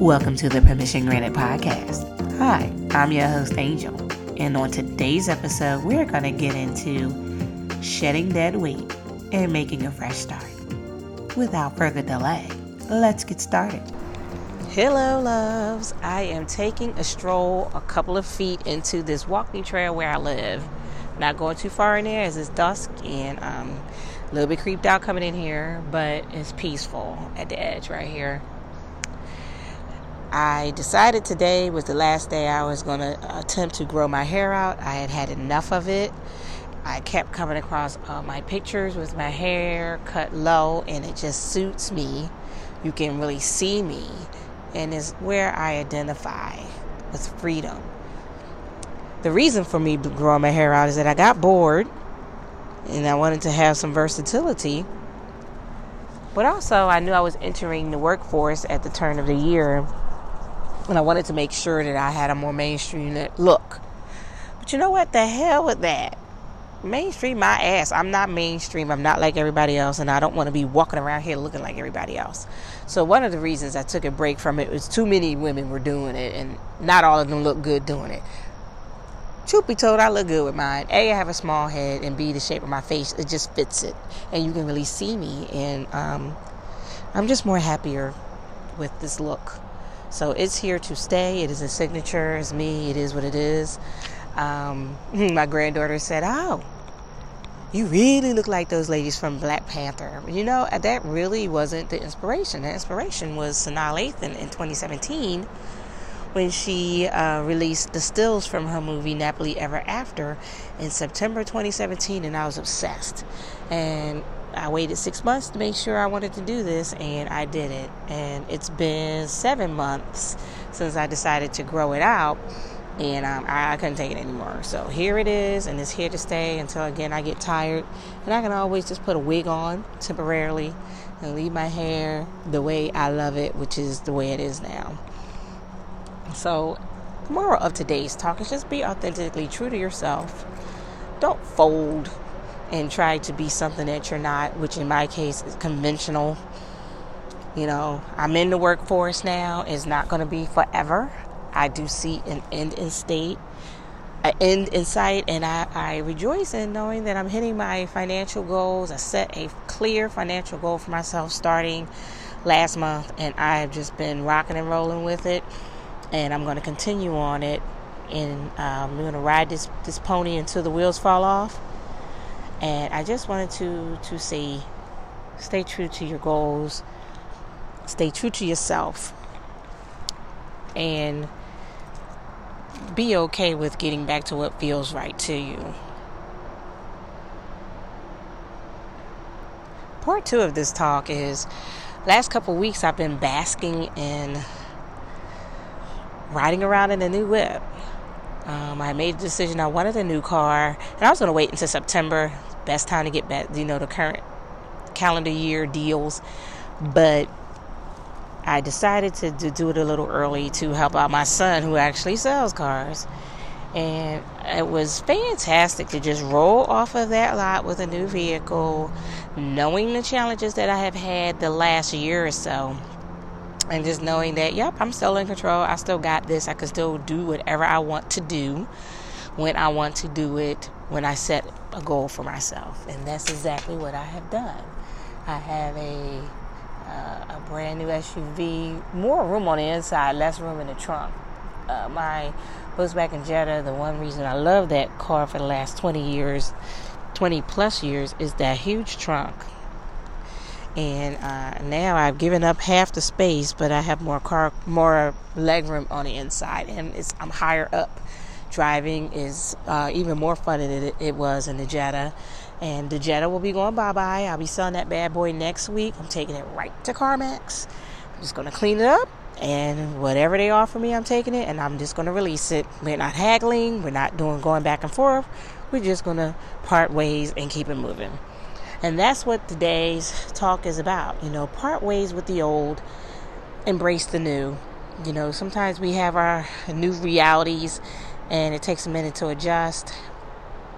Welcome to the Permission Granted podcast. Hi, I'm your host, Angel. And on today's episode, we're going to get into shedding dead weight and making a fresh start. Without further delay, let's get started. Hello, loves. I am taking a stroll a couple of feet into this walking trail where I live. Not going too far in there as it's dusk and um, a little bit creeped out coming in here, but it's peaceful at the edge right here. I decided today was the last day I was going to attempt to grow my hair out. I had had enough of it. I kept coming across uh, my pictures with my hair cut low, and it just suits me. You can really see me, and is where I identify with freedom. The reason for me growing my hair out is that I got bored and I wanted to have some versatility. But also, I knew I was entering the workforce at the turn of the year and I wanted to make sure that I had a more mainstream look. But you know what? The hell with that. Mainstream my ass. I'm not mainstream. I'm not like everybody else, and I don't want to be walking around here looking like everybody else. So one of the reasons I took a break from it was too many women were doing it, and not all of them look good doing it. Truth be told, I look good with mine. A, I have a small head, and B, the shape of my face it just fits it, and you can really see me, and um, I'm just more happier with this look. So it's here to stay. It is a signature. It's me. It is what it is. Um, my granddaughter said, "Oh, you really look like those ladies from Black Panther." You know, that really wasn't the inspiration. The inspiration was Sanaa Lathan in 2017 when she uh, released the stills from her movie Nappily Ever After in September 2017, and I was obsessed. And I waited six months to make sure I wanted to do this, and I did it. And it's been seven months since I decided to grow it out, and um, I, I, couldn't take it anymore. So here it is, and it's here to stay until again I get tired. And I can always just put a wig on temporarily and leave my hair the way I love it, which is the way it is now. So, the moral of today's talk is just be authentically true to yourself. Don't fold and try to be something that you're not, which in my case is conventional. You know, I'm in the workforce now. It's not going to be forever. I do see an end in state, an end in sight, and I, I rejoice in knowing that I'm hitting my financial goals. I set a clear financial goal for myself starting last month, and I have just been rocking and rolling with it, and I'm going to continue on it. And um, I'm going to ride this this pony until the wheels fall off and I just wanted to to say stay true to your goals, stay true to yourself, and be okay with getting back to what feels right to you. Part two of this talk is last couple weeks I've been basking in riding around in a new whip. Um, I made a decision I wanted a new car, and I was going to wait until September best time to get back, you know, the current calendar year deals. But I decided to, to do it a little early to help out my son who actually sells cars. And it was fantastic to just roll off of that lot with a new vehicle, knowing the challenges that I have had the last year or so. And just knowing that, yep, I'm still in control. I still got this. I can still do whatever I want to do when I want to do it, when I set a goal for myself. And that's exactly what I have done. I have a uh, a brand new SUV, more room on the inside, less room in the trunk. Uh, my Volkswagen Jetta, the one reason I love that car for the last 20 years, 20 plus years, is that huge trunk. And uh, now I've given up half the space, but I have more car, more legroom on the inside, and it's I'm higher up driving is uh, even more fun than it, it was in the Jetta. And the Jetta will be going bye bye. I'll be selling that bad boy next week. I'm taking it right to CarMax. I'm just going to clean it up. And whatever they offer me, I'm taking it and I'm just going to release it. We're not haggling. We're not doing going back and forth. We're just going to part ways and keep it moving. And that's what today's talk is about. You know, part ways with the old, embrace the new. You know, sometimes we have our new realities and it takes a minute to adjust.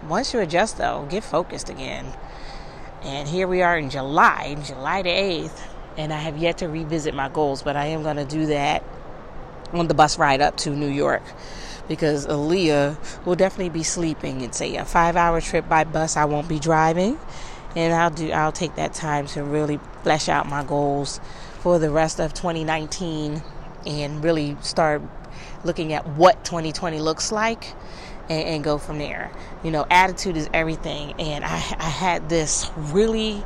Once you adjust, though, get focused again. And here we are in July, July the 8th, and I have yet to revisit my goals, but I am going to do that on the bus ride up to New York because Aaliyah will definitely be sleeping. It's a, a five hour trip by bus. I won't be driving. And I'll do I'll take that time to really flesh out my goals for the rest of 2019 and really start looking at what 2020 looks like and, and go from there. You know, attitude is everything. And I, I had this really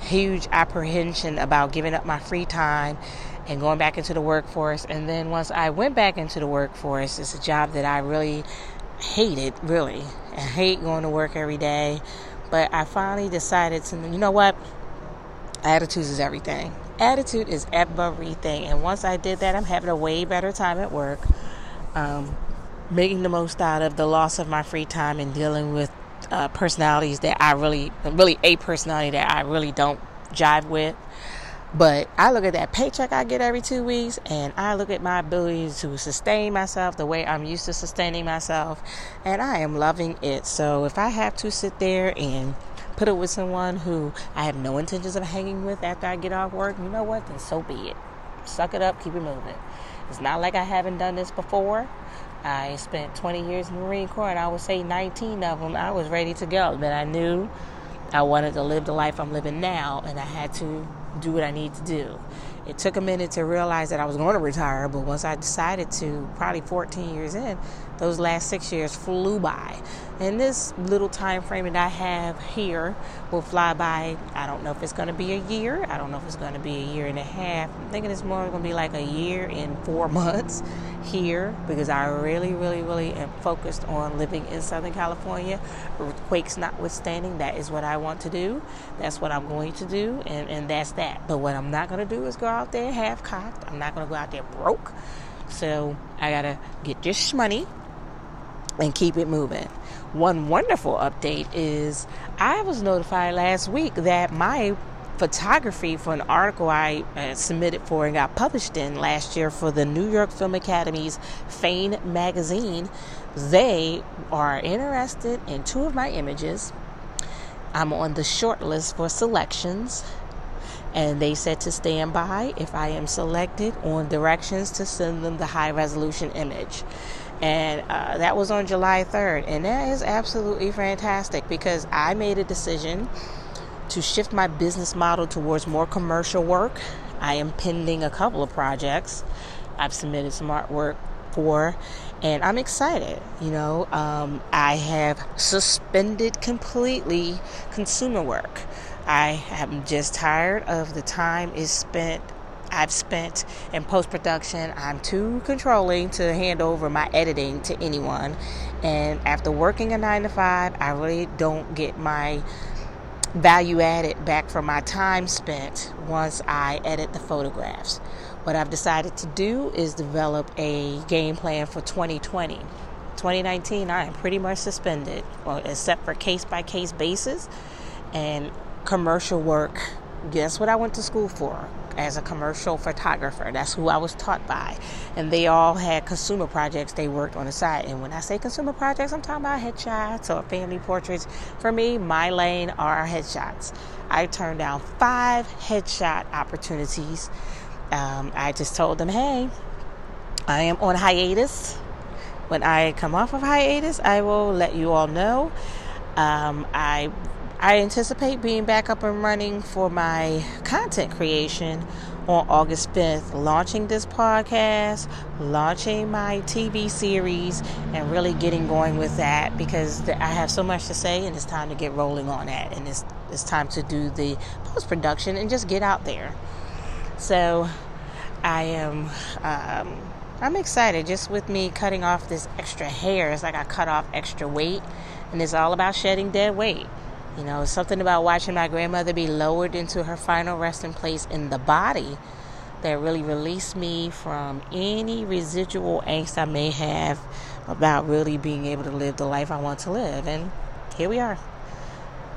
huge apprehension about giving up my free time and going back into the workforce. And then once I went back into the workforce, it's a job that I really hated, really. I hate going to work every day. But I finally decided to, you know what? Attitude is everything. Attitude is everything. And once I did that, I'm having a way better time at work. Um, making the most out of the loss of my free time and dealing with uh, personalities that I really, really a personality that I really don't jive with. But I look at that paycheck I get every two weeks and I look at my ability to sustain myself the way I'm used to sustaining myself, and I am loving it. So if I have to sit there and put it with someone who I have no intentions of hanging with after I get off work, you know what? Then so be it. Suck it up, keep it moving. It's not like I haven't done this before. I spent 20 years in the Marine Corps, and I would say 19 of them I was ready to go. But I knew I wanted to live the life I'm living now, and I had to do what I need to do. It took a minute to realize that I was going to retire, but once I decided to, probably 14 years in, those last six years flew by. And this little time frame that I have here will fly by. I don't know if it's going to be a year. I don't know if it's going to be a year and a half. I'm thinking it's more going to be like a year and four months here because I really, really, really am focused on living in Southern California. Earthquakes notwithstanding, that is what I want to do. That's what I'm going to do, and, and that's that. But what I'm not going to do is go out there half cocked. I'm not going to go out there broke. So I got to get this money and keep it moving. One wonderful update is I was notified last week that my photography for an article I uh, submitted for and got published in last year for the New York Film Academy's Fame magazine, they are interested in two of my images. I'm on the short list for selections and they said to stand by if I am selected on directions to send them the high resolution image and uh, that was on July 3rd. And that is absolutely fantastic because I made a decision to shift my business model towards more commercial work. I am pending a couple of projects I've submitted some artwork for, and I'm excited. You know, um, I have suspended completely consumer work. I am just tired of the time is spent I've spent in post production. I'm too controlling to hand over my editing to anyone. And after working a nine to five, I really don't get my value added back for my time spent once I edit the photographs. What I've decided to do is develop a game plan for 2020. 2019, I am pretty much suspended, well, except for case by case basis and commercial work. Guess what I went to school for? as a commercial photographer. That's who I was taught by. And they all had consumer projects they worked on the side. And when I say consumer projects, I'm talking about headshots or family portraits. For me, my lane are headshots. I turned down five headshot opportunities. Um, I just told them, hey, I am on hiatus. When I come off of hiatus, I will let you all know. Um, I I anticipate being back up and running for my content creation on August 5th, launching this podcast, launching my TV series, and really getting going with that because I have so much to say and it's time to get rolling on that. And it's, it's time to do the post production and just get out there. So I am. Um, I'm excited just with me cutting off this extra hair. It's like I cut off extra weight, and it's all about shedding dead weight. You know, something about watching my grandmother be lowered into her final resting place in the body that really released me from any residual angst I may have about really being able to live the life I want to live. And here we are.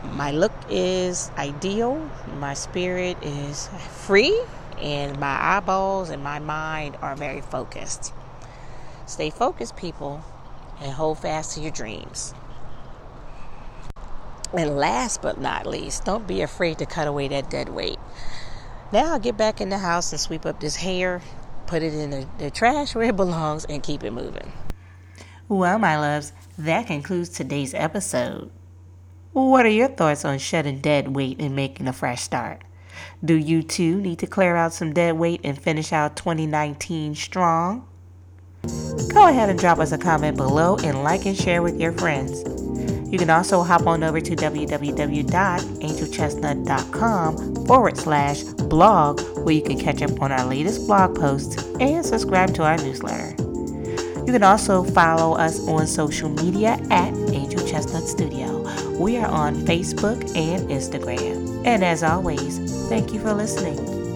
My look is ideal, my spirit is free, and my eyeballs and my mind are very focused. Stay focused, people, and hold fast to your dreams. And last but not least, don't be afraid to cut away that dead weight. Now I'll get back in the house and sweep up this hair put it in the, the trash where it belongs, and keep it moving. Well, my loves, that concludes today's episode. What are your thoughts on shedding dead weight and making a fresh start? Do you too need to clear out some dead weight and finish out 2019 strong? Go ahead and drop us a comment below and like and share with your friends. You can also hop on over to www.angelchestnut.com forward slash blog where you can catch up on our latest blog posts and subscribe to our newsletter. You can also follow us on social media at Angel Chestnut Studio. We are on Facebook and Instagram. And as always, thank you for listening.